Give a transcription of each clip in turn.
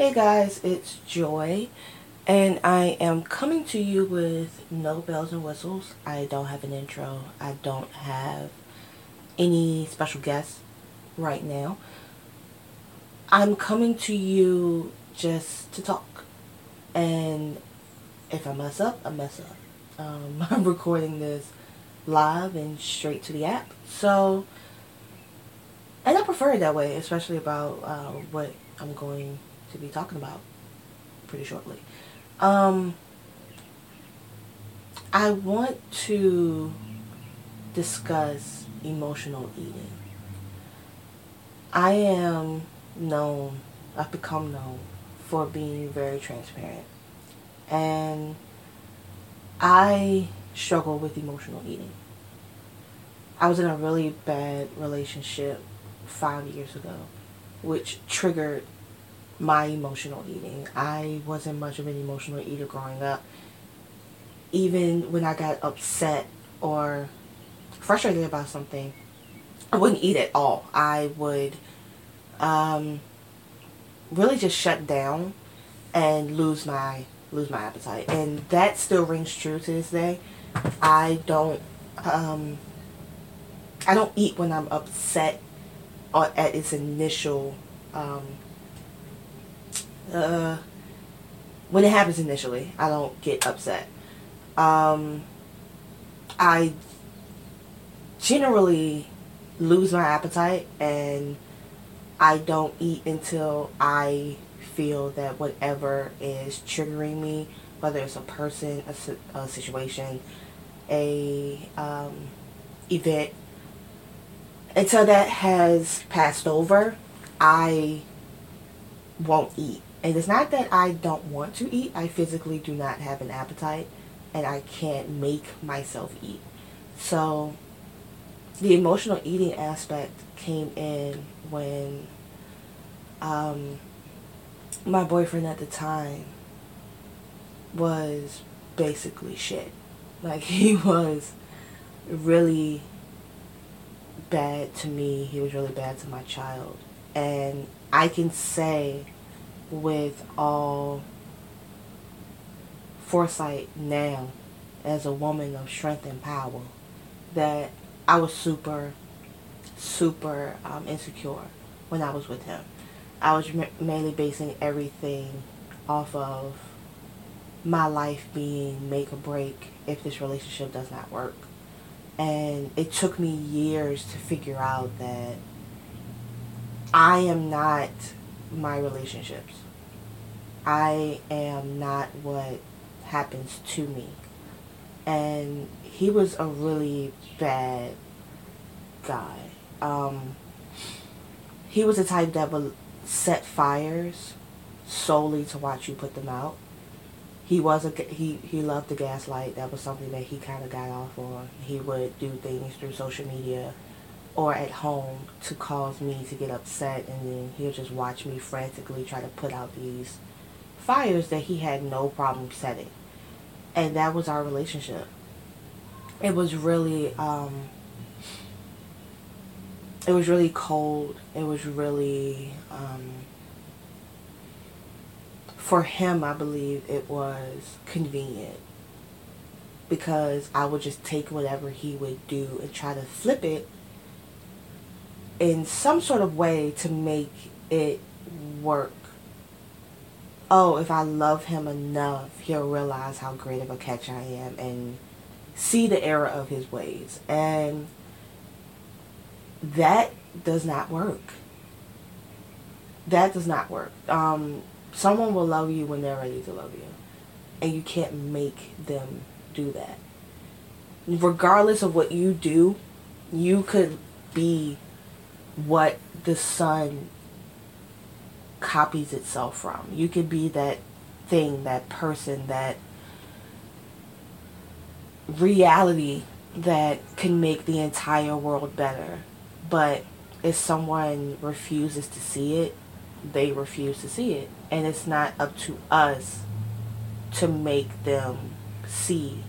Hey guys, it's Joy, and I am coming to you with no bells and whistles. I don't have an intro. I don't have any special guests right now. I'm coming to you just to talk, and if I mess up, I mess up. Um, I'm recording this live and straight to the app, so and I prefer it that way, especially about uh, what I'm going to be talking about pretty shortly. Um, I want to discuss emotional eating. I am known, I've become known for being very transparent. And I struggle with emotional eating. I was in a really bad relationship five years ago, which triggered my emotional eating. I wasn't much of an emotional eater growing up. Even when I got upset or frustrated about something, I wouldn't eat at all. I would um, really just shut down and lose my lose my appetite, and that still rings true to this day. I don't um, I don't eat when I'm upset or at its initial um, uh, when it happens initially, I don't get upset. Um, I generally lose my appetite and I don't eat until I feel that whatever is triggering me, whether it's a person, a, a situation, a um, event, until that has passed over, I won't eat. And it's not that I don't want to eat, I physically do not have an appetite and I can't make myself eat. So the emotional eating aspect came in when um, my boyfriend at the time was basically shit. Like he was really bad to me. He was really bad to my child. And I can say with all foresight now as a woman of strength and power that I was super, super um, insecure when I was with him. I was mainly basing everything off of my life being make or break if this relationship does not work. And it took me years to figure out that I am not my relationships. I am not what happens to me. And he was a really bad guy. Um, he was the type that would set fires solely to watch you put them out. He was a he he loved the gaslight. That was something that he kind of got off on. He would do things through social media or at home to cause me to get upset and then he'll just watch me frantically try to put out these fires that he had no problem setting. And that was our relationship. It was really um it was really cold. It was really um for him I believe it was convenient because I would just take whatever he would do and try to flip it in some sort of way to make it work. Oh, if I love him enough, he'll realize how great of a catch I am and see the error of his ways. And that does not work. That does not work. Um, someone will love you when they're ready to love you. And you can't make them do that. Regardless of what you do, you could be what the sun copies itself from. You could be that thing, that person, that reality that can make the entire world better. But if someone refuses to see it, they refuse to see it. And it's not up to us to make them see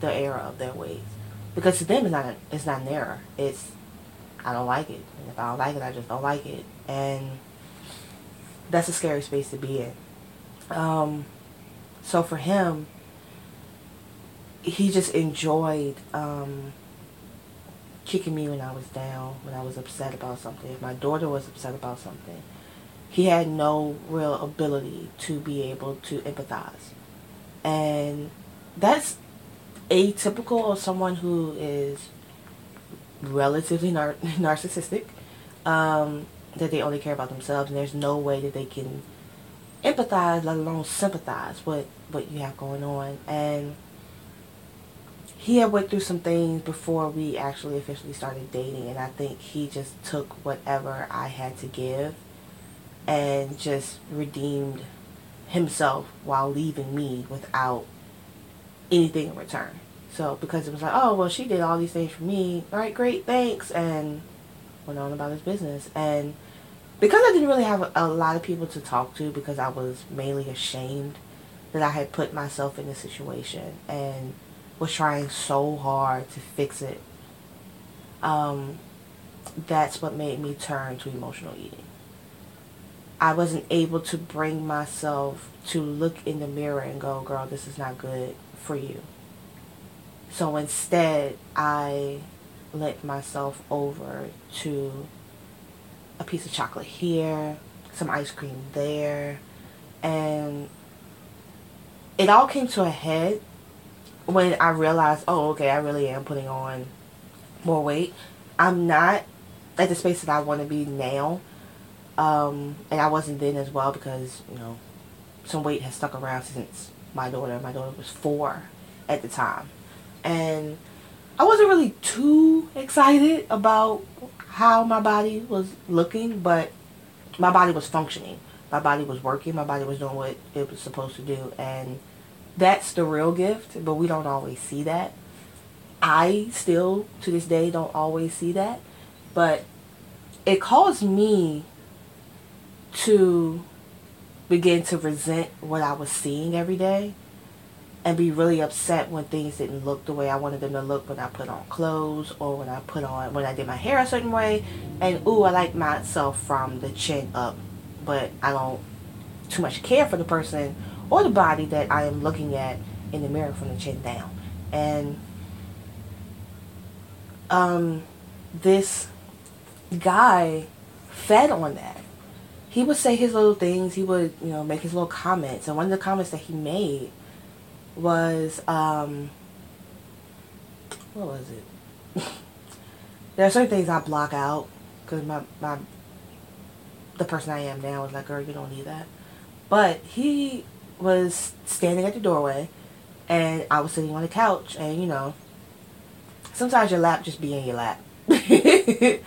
the error of their ways. Because to them it's not it's not an error. It's I don't like it. And if I don't like it, I just don't like it. And that's a scary space to be in. Um, so for him, he just enjoyed um, kicking me when I was down, when I was upset about something. If my daughter was upset about something, he had no real ability to be able to empathize. And that's atypical of someone who is relatively nar- narcissistic, um, that they only care about themselves, and there's no way that they can empathize, let alone sympathize with what you have going on. And he had went through some things before we actually officially started dating, and I think he just took whatever I had to give and just redeemed himself while leaving me without anything in return. So because it was like, oh well, she did all these things for me. All right, great, thanks, and went on about his business. And because I didn't really have a, a lot of people to talk to, because I was mainly ashamed that I had put myself in this situation and was trying so hard to fix it. Um, that's what made me turn to emotional eating. I wasn't able to bring myself to look in the mirror and go, girl, this is not good for you. So instead, I let myself over to a piece of chocolate here, some ice cream there, and it all came to a head when I realized, oh, okay, I really am putting on more weight. I'm not at the space that I want to be now. Um, and I wasn't then as well because, you know, some weight has stuck around since my daughter. My daughter was four at the time. And I wasn't really too excited about how my body was looking, but my body was functioning. My body was working. My body was doing what it was supposed to do. And that's the real gift, but we don't always see that. I still, to this day, don't always see that. But it caused me to begin to resent what I was seeing every day and be really upset when things didn't look the way I wanted them to look when I put on clothes or when I put on when I did my hair a certain way and ooh I like myself from the chin up but I don't too much care for the person or the body that I am looking at in the mirror from the chin down and um this guy fed on that he would say his little things. He would, you know, make his little comments. And one of the comments that he made was, um, what was it? there are certain things I block out because my, my, the person I am now is like, girl, you don't need that. But he was standing at the doorway and I was sitting on the couch and, you know, sometimes your lap just be in your lap.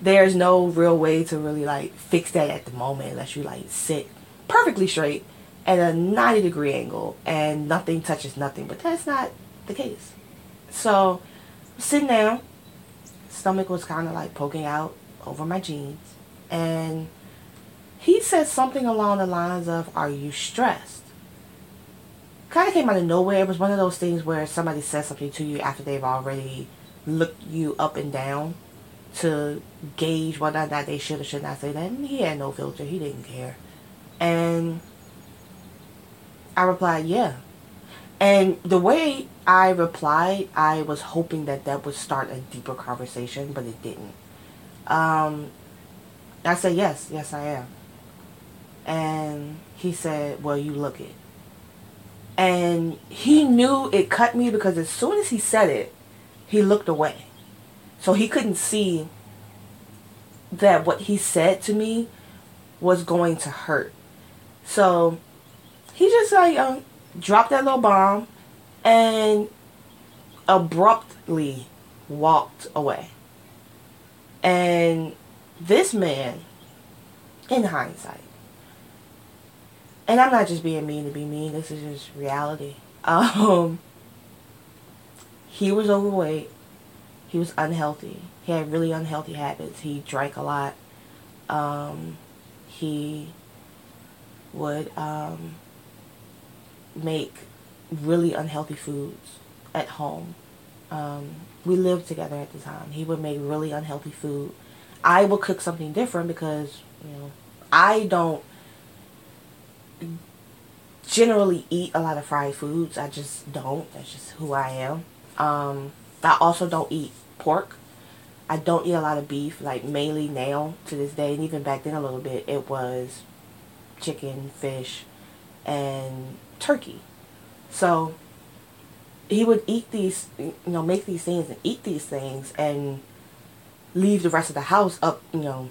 there's no real way to really like fix that at the moment unless you like sit perfectly straight at a 90 degree angle and nothing touches nothing but that's not the case so sitting down stomach was kind of like poking out over my jeans and he said something along the lines of are you stressed kind of came out of nowhere it was one of those things where somebody says something to you after they've already looked you up and down to gauge whether or not they should or should not say that. And he had no filter. He didn't care. And I replied, yeah. And the way I replied, I was hoping that that would start a deeper conversation, but it didn't. Um, I said, yes, yes, I am. And he said, well, you look it. And he knew it cut me because as soon as he said it, he looked away. So he couldn't see that what he said to me was going to hurt. So he just like um, dropped that little bomb and abruptly walked away. And this man, in hindsight, and I'm not just being mean to be mean, this is just reality. Um, he was overweight he was unhealthy. He had really unhealthy habits. He drank a lot. Um, he would um, make really unhealthy foods at home. Um, we lived together at the time. He would make really unhealthy food. I would cook something different because, you know, I don't generally eat a lot of fried foods. I just don't. That's just who I am. Um, I also don't eat pork. I don't eat a lot of beef, like mainly now to this day, and even back then a little bit, it was chicken, fish, and turkey. So he would eat these, you know, make these things and eat these things and leave the rest of the house up, you know,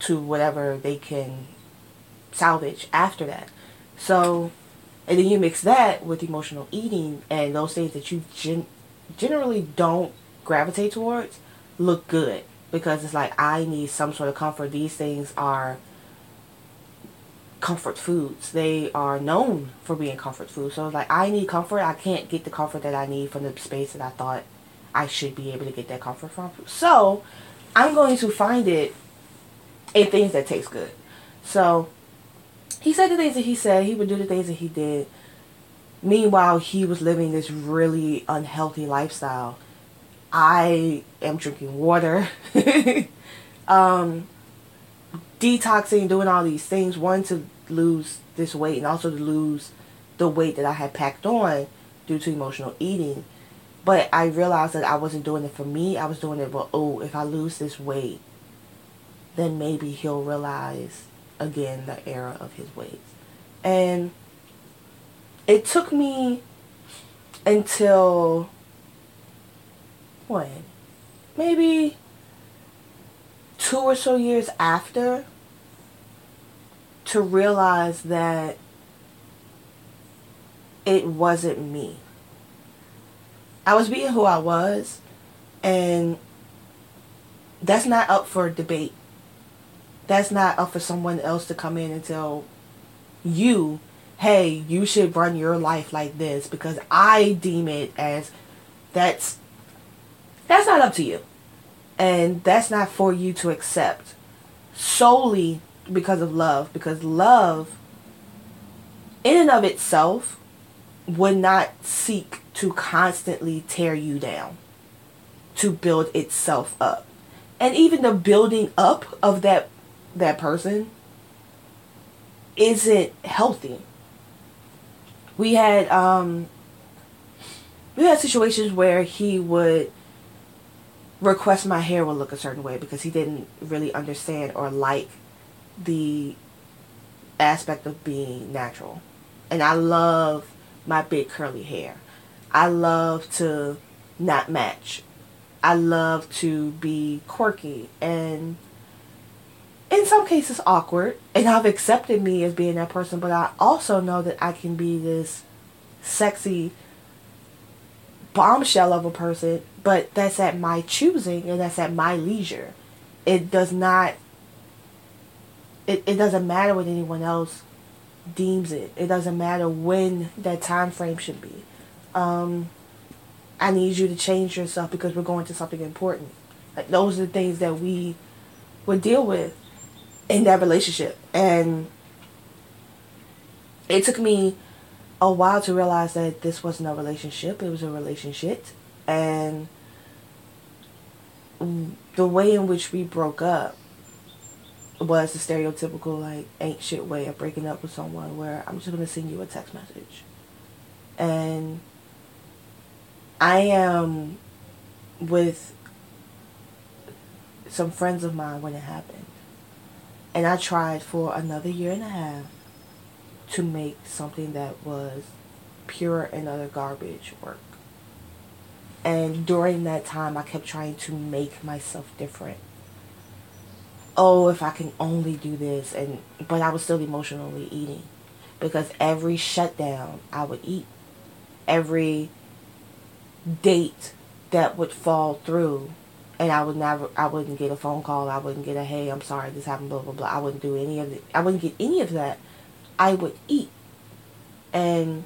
to whatever they can salvage after that. So, and then you mix that with emotional eating and those things that you gen- generally don't gravitate towards look good because it's like I need some sort of comfort. These things are comfort foods. They are known for being comfort foods. So it's like I need comfort. I can't get the comfort that I need from the space that I thought I should be able to get that comfort from. So I'm going to find it in things that taste good. So he said the things that he said. He would do the things that he did. Meanwhile, he was living this really unhealthy lifestyle. I am drinking water, um, detoxing, doing all these things. One to lose this weight and also to lose the weight that I had packed on due to emotional eating. But I realized that I wasn't doing it for me. I was doing it, but oh, if I lose this weight, then maybe he'll realize again the error of his ways. And it took me until when? Maybe two or so years after to realize that it wasn't me. I was being who I was, and that's not up for debate. That's not up for someone else to come in and tell you, hey, you should run your life like this because I deem it as that's that's not up to you. And that's not for you to accept solely because of love because love in and of itself would not seek to constantly tear you down to build itself up. And even the building up of that that person isn't healthy. We had um we had situations where he would request my hair would look a certain way because he didn't really understand or like the aspect of being natural and I love my big curly hair I love to not match. I love to be quirky and in some cases awkward. And I've accepted me as being that person, but I also know that I can be this sexy bombshell of a person, but that's at my choosing and that's at my leisure. It does not it, it doesn't matter what anyone else deems it. It doesn't matter when that time frame should be um, I need you to change yourself because we're going to something important. Like those are the things that we would deal with in that relationship. And it took me a while to realize that this wasn't a relationship, it was a relationship. And the way in which we broke up was the stereotypical like ain't shit way of breaking up with someone where I'm just gonna send you a text message. And I am with some friends of mine when it happened. And I tried for another year and a half to make something that was pure and utter garbage work. And during that time, I kept trying to make myself different. Oh, if I can only do this. and But I was still emotionally eating. Because every shutdown, I would eat. Every date that would fall through and I would never I wouldn't get a phone call, I wouldn't get a hey, I'm sorry this happened, blah blah blah. I wouldn't do any of it I wouldn't get any of that. I would eat. And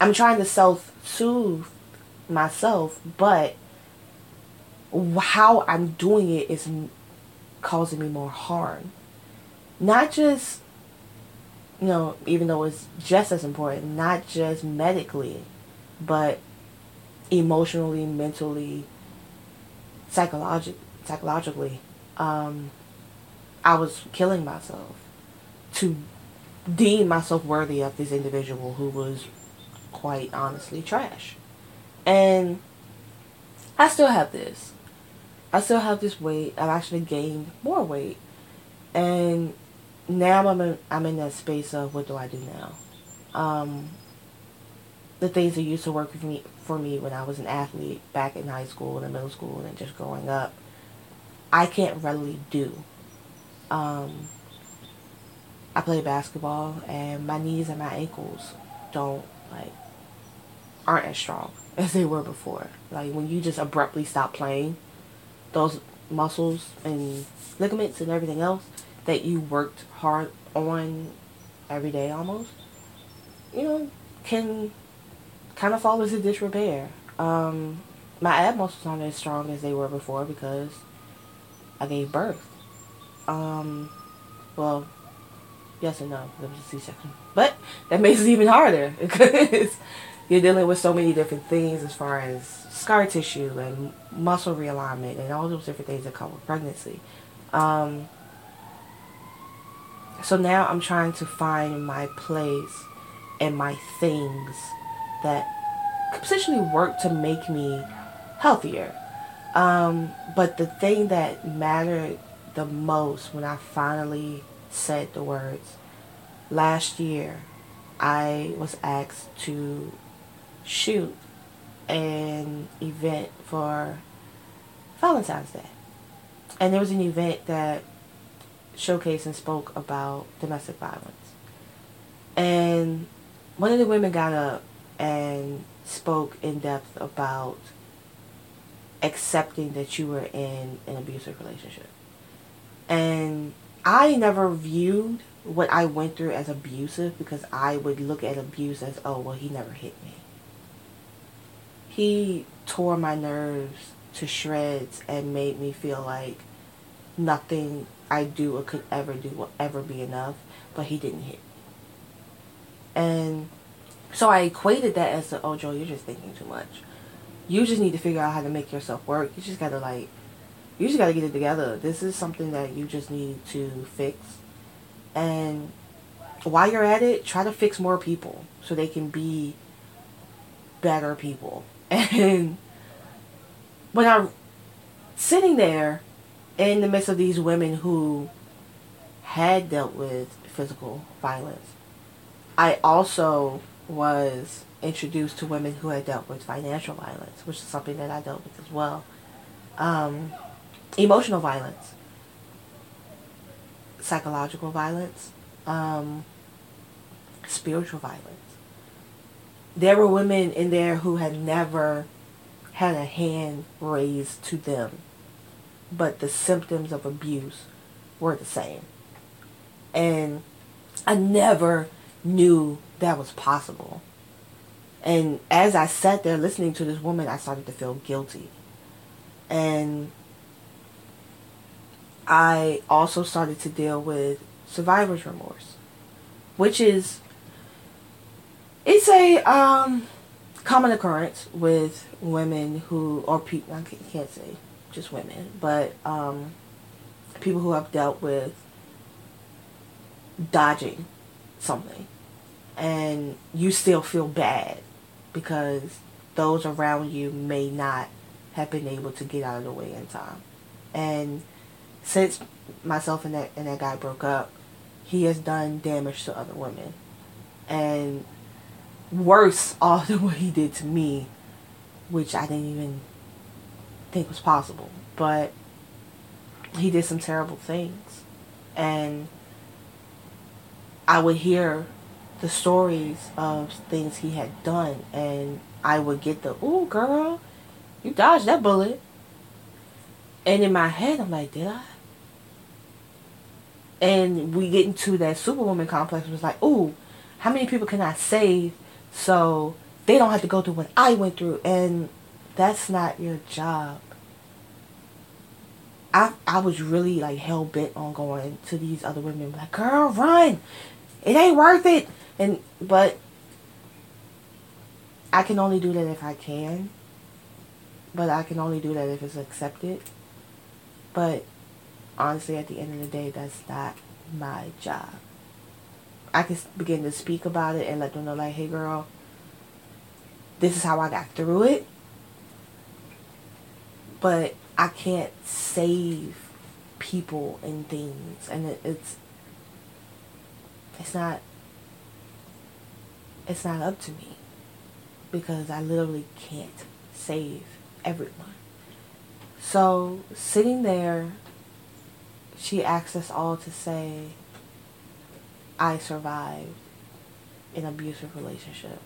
I'm trying to self soothe myself, but how I'm doing it is causing me more harm. Not just, you know, even though it's just as important, not just medically, but emotionally, mentally, psychologi- psychologically, um, I was killing myself to deem myself worthy of this individual who was quite honestly trash. And I still have this. I still have this weight. I've actually gained more weight. And now I'm in, I'm in that space of what do I do now? Um, the things that used to work for me for me when I was an athlete back in high school and in middle school and just growing up, I can't readily do. Um, I play basketball and my knees and my ankles don't like aren't as strong as they were before. Like when you just abruptly stop playing, those muscles and ligaments and everything else that you worked hard on every day almost, you know, can kind of fall into disrepair. Um, my ab muscles aren't as strong as they were before because I gave birth. Um, well, yes and no. It was a C-section, but that makes it even harder because you're dealing with so many different things as far as scar tissue and muscle realignment and all those different things that come with pregnancy. Um, so now I'm trying to find my place and my things that potentially work to make me healthier. Um, but the thing that mattered the most when I finally said the words, last year I was asked to shoot an event for Valentine's Day. And there was an event that showcased and spoke about domestic violence. And one of the women got up and spoke in depth about accepting that you were in an abusive relationship. And I never viewed what I went through as abusive because I would look at abuse as, oh, well, he never hit me. He tore my nerves to shreds and made me feel like nothing I do or could ever do will ever be enough, but he didn't hit. And so I equated that as oh, Joe, you're just thinking too much. You just need to figure out how to make yourself work. You just gotta like, you just gotta get it together. This is something that you just need to fix. And while you're at it, try to fix more people so they can be better people. And when I'm sitting there in the midst of these women who had dealt with physical violence, I also was introduced to women who had dealt with financial violence, which is something that I dealt with as well. Um, emotional violence, psychological violence, um, spiritual violence. There were women in there who had never had a hand raised to them, but the symptoms of abuse were the same. And I never knew that was possible. And as I sat there listening to this woman, I started to feel guilty. And I also started to deal with survivor's remorse, which is it's a um, common occurrence with women who or people I can't say just women, but um, people who have dealt with dodging something and you still feel bad because those around you may not have been able to get out of the way in time. And since myself and that and that guy broke up, he has done damage to other women. And worse off than what he did to me, which I didn't even think was possible. But he did some terrible things. And I would hear the stories of things he had done and I would get the, ooh girl, you dodged that bullet. And in my head I'm like, did I? And we get into that superwoman complex it was like, ooh, how many people can I save so they don't have to go through what I went through and that's not your job. I I was really like hell bent on going to these other women like, girl, run. It ain't worth it. And but I can only do that if I can. But I can only do that if it's accepted. But honestly, at the end of the day, that's not my job. I can begin to speak about it and let them know, like, hey, girl, this is how I got through it. But I can't save people and things, and it, it's it's not it's not up to me because I literally can't save everyone. So sitting there, she asked us all to say, I survived an abusive relationship.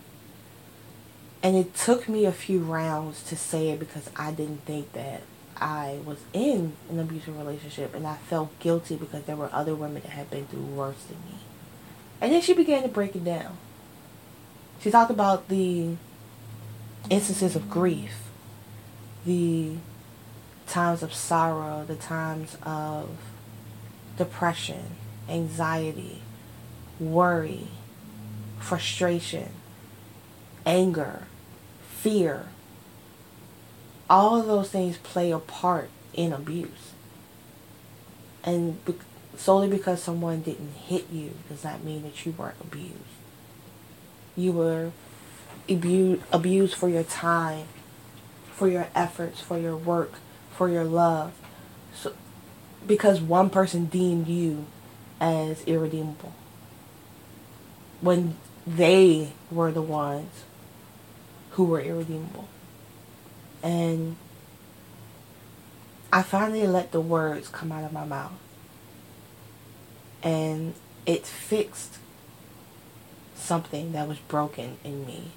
And it took me a few rounds to say it because I didn't think that I was in an abusive relationship and I felt guilty because there were other women that had been through worse than me. And then she began to break it down. She talked about the instances of grief, the times of sorrow, the times of depression, anxiety, worry, frustration, anger, fear. All of those things play a part in abuse. And be- solely because someone didn't hit you does not mean that you weren't abused. You were abused, abused for your time, for your efforts, for your work, for your love. So, because one person deemed you as irredeemable. When they were the ones who were irredeemable. And I finally let the words come out of my mouth. And it fixed something that was broken in me.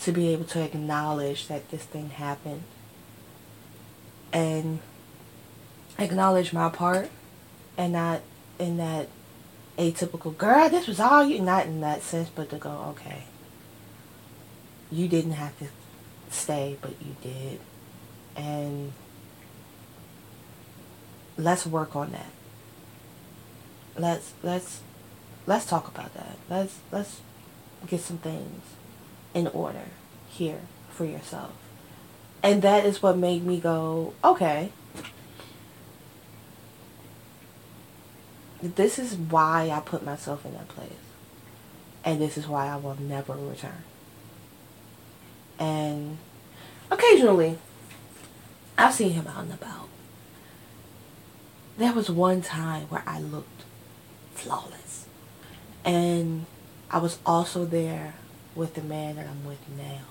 To be able to acknowledge that this thing happened and acknowledge my part and not in that atypical girl. This was all you not in that sense but to go okay. You didn't have to stay but you did. And let's work on that. Let's let's let's talk about that. Let's let's get some things in order here for yourself. And that is what made me go, okay. This is why I put myself in that place. And this is why I will never return. And occasionally, I've seen him out and about. There was one time where I looked flawless. And I was also there with the man that I'm with now.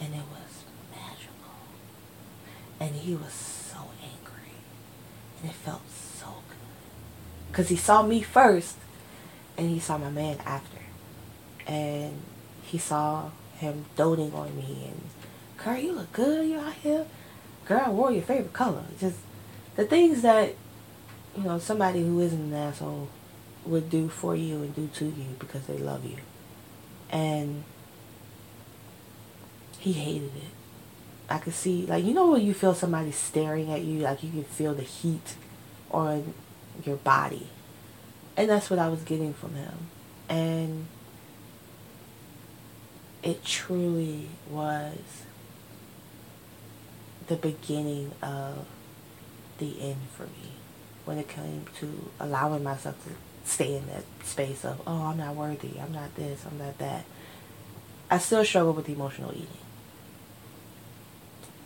And it was magical. and he was so angry. And it felt so. Because he saw me first, and he saw my man after. And he saw him doting on me. And, girl, you look good. You out here. Girl, I wore your favorite color. Just the things that, you know, somebody who isn't an asshole would do for you and do to you because they love you. And he hated it. I could see, like, you know when you feel somebody staring at you, like you can feel the heat on your body. And that's what I was getting from him. And it truly was the beginning of the end for me when it came to allowing myself to stay in that space of, oh, I'm not worthy, I'm not this, I'm not that. I still struggle with emotional eating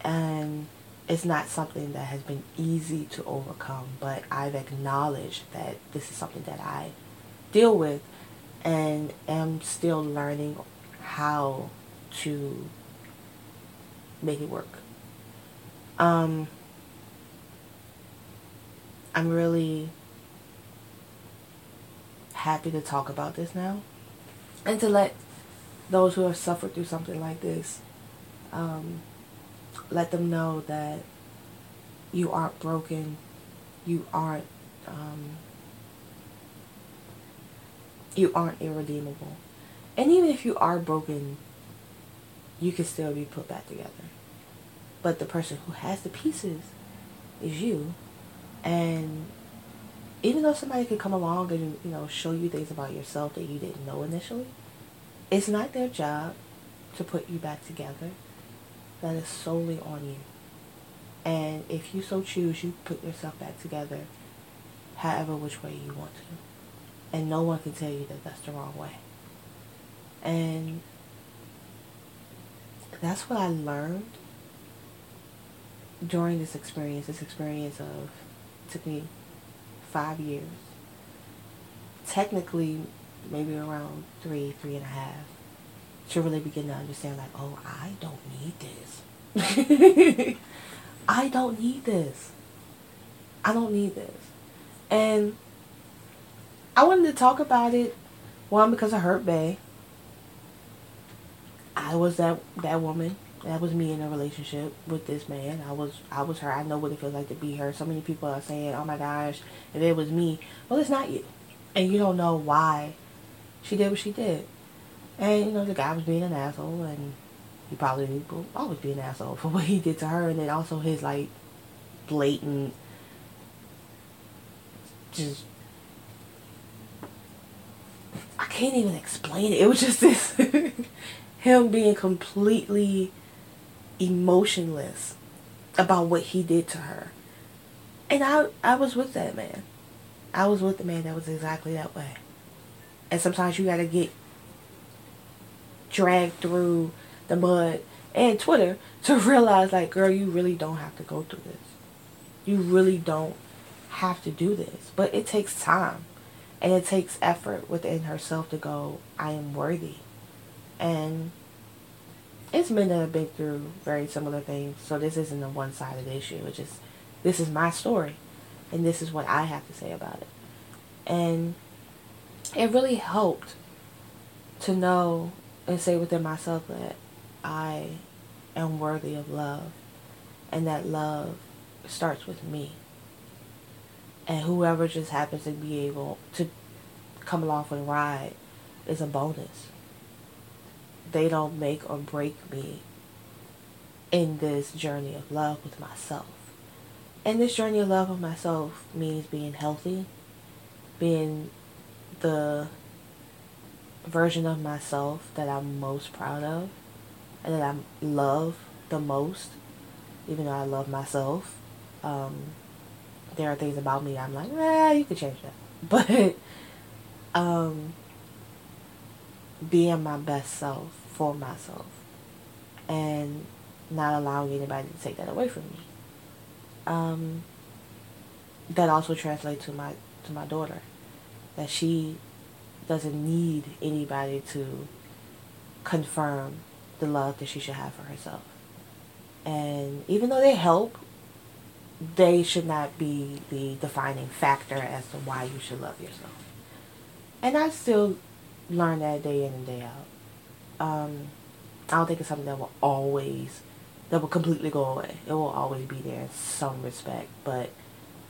and it's not something that has been easy to overcome, but I've acknowledged that this is something that I deal with and am still learning how to make it work. Um, I'm really happy to talk about this now and to let those who have suffered through something like this um, let them know that you aren't broken, you aren't um, you aren't irredeemable. And even if you are broken, you can still be put back together. But the person who has the pieces is you. And even though somebody could come along and, you know, show you things about yourself that you didn't know initially, it's not their job to put you back together that is solely on you. And if you so choose, you put yourself back together however which way you want to. And no one can tell you that that's the wrong way. And that's what I learned during this experience. This experience of took me five years. Technically, maybe around three, three and a half, to really begin to understand, like, oh, I don't need this. I don't need this. I don't need this. And I wanted to talk about it, one, because I hurt Bay. I was that that woman. That was me in a relationship with this man. I was I was her. I know what it feels like to be her. So many people are saying, "Oh my gosh, if it was me." Well, it's not you, and you don't know why she did what she did. And you know the guy was being an asshole, and he probably will always be an asshole for what he did to her, and then also his like blatant, just I can't even explain it. It was just this. him being completely emotionless about what he did to her. And I I was with that man. I was with the man that was exactly that way. And sometimes you gotta get dragged through the mud and Twitter to realize like girl you really don't have to go through this. You really don't have to do this. But it takes time. And it takes effort within herself to go, I am worthy and it's men that have been through very similar things. So this isn't a one-sided issue. It's just this is my story, and this is what I have to say about it. And it really helped to know and say within myself that I am worthy of love, and that love starts with me. And whoever just happens to be able to come along for the ride is a bonus they don't make or break me in this journey of love with myself. And this journey of love with myself means being healthy, being the version of myself that I'm most proud of and that I love the most, even though I love myself. Um, there are things about me I'm like, eh, you could change that. But um, being my best self for myself and not allowing anybody to take that away from me. Um, that also translates to my to my daughter that she doesn't need anybody to confirm the love that she should have for herself. And even though they help, they should not be the defining factor as to why you should love yourself. And I still learn that day in and day out. Um, I don't think it's something that will always, that will completely go away. It will always be there in some respect. But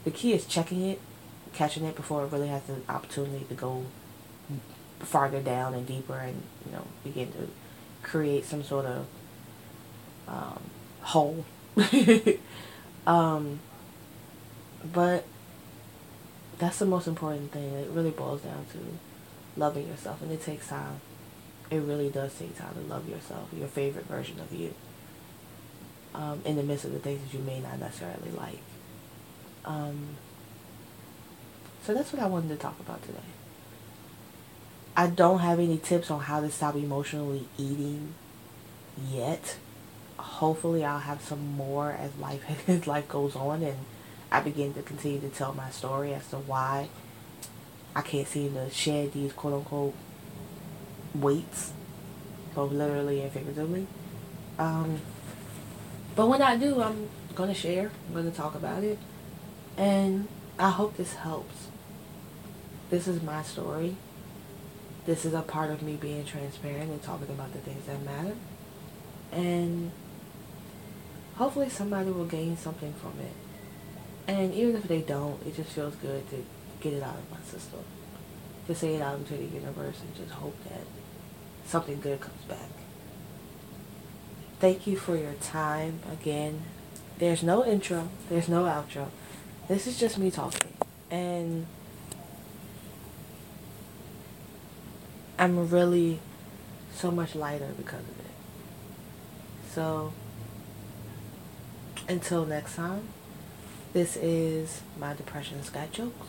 the key is checking it, catching it before it really has the opportunity to go farther down and deeper and, you know, begin to create some sort of um, hole. um, but that's the most important thing. It really boils down to loving yourself, and it takes time. It really does take time to love yourself, your favorite version of you, um, in the midst of the things that you may not necessarily like. Um, so that's what I wanted to talk about today. I don't have any tips on how to stop emotionally eating yet. Hopefully I'll have some more as life as life goes on and I begin to continue to tell my story as to why I can't seem to shed these quote unquote weights, both literally and figuratively. Um, but when I do, I'm to share. I'm to talk about it. And I hope this helps. This is my story. This is a part of me being transparent and talking about the things that matter. And hopefully somebody will gain something from it. And even if they don't, it just feels good to get it out of my system. To say it out into the universe and just hope that something good comes back. Thank you for your time again. There's no intro, there's no outro. This is just me talking. And I'm really so much lighter because of it. So, until next time, this is my Depression Sky Jokes.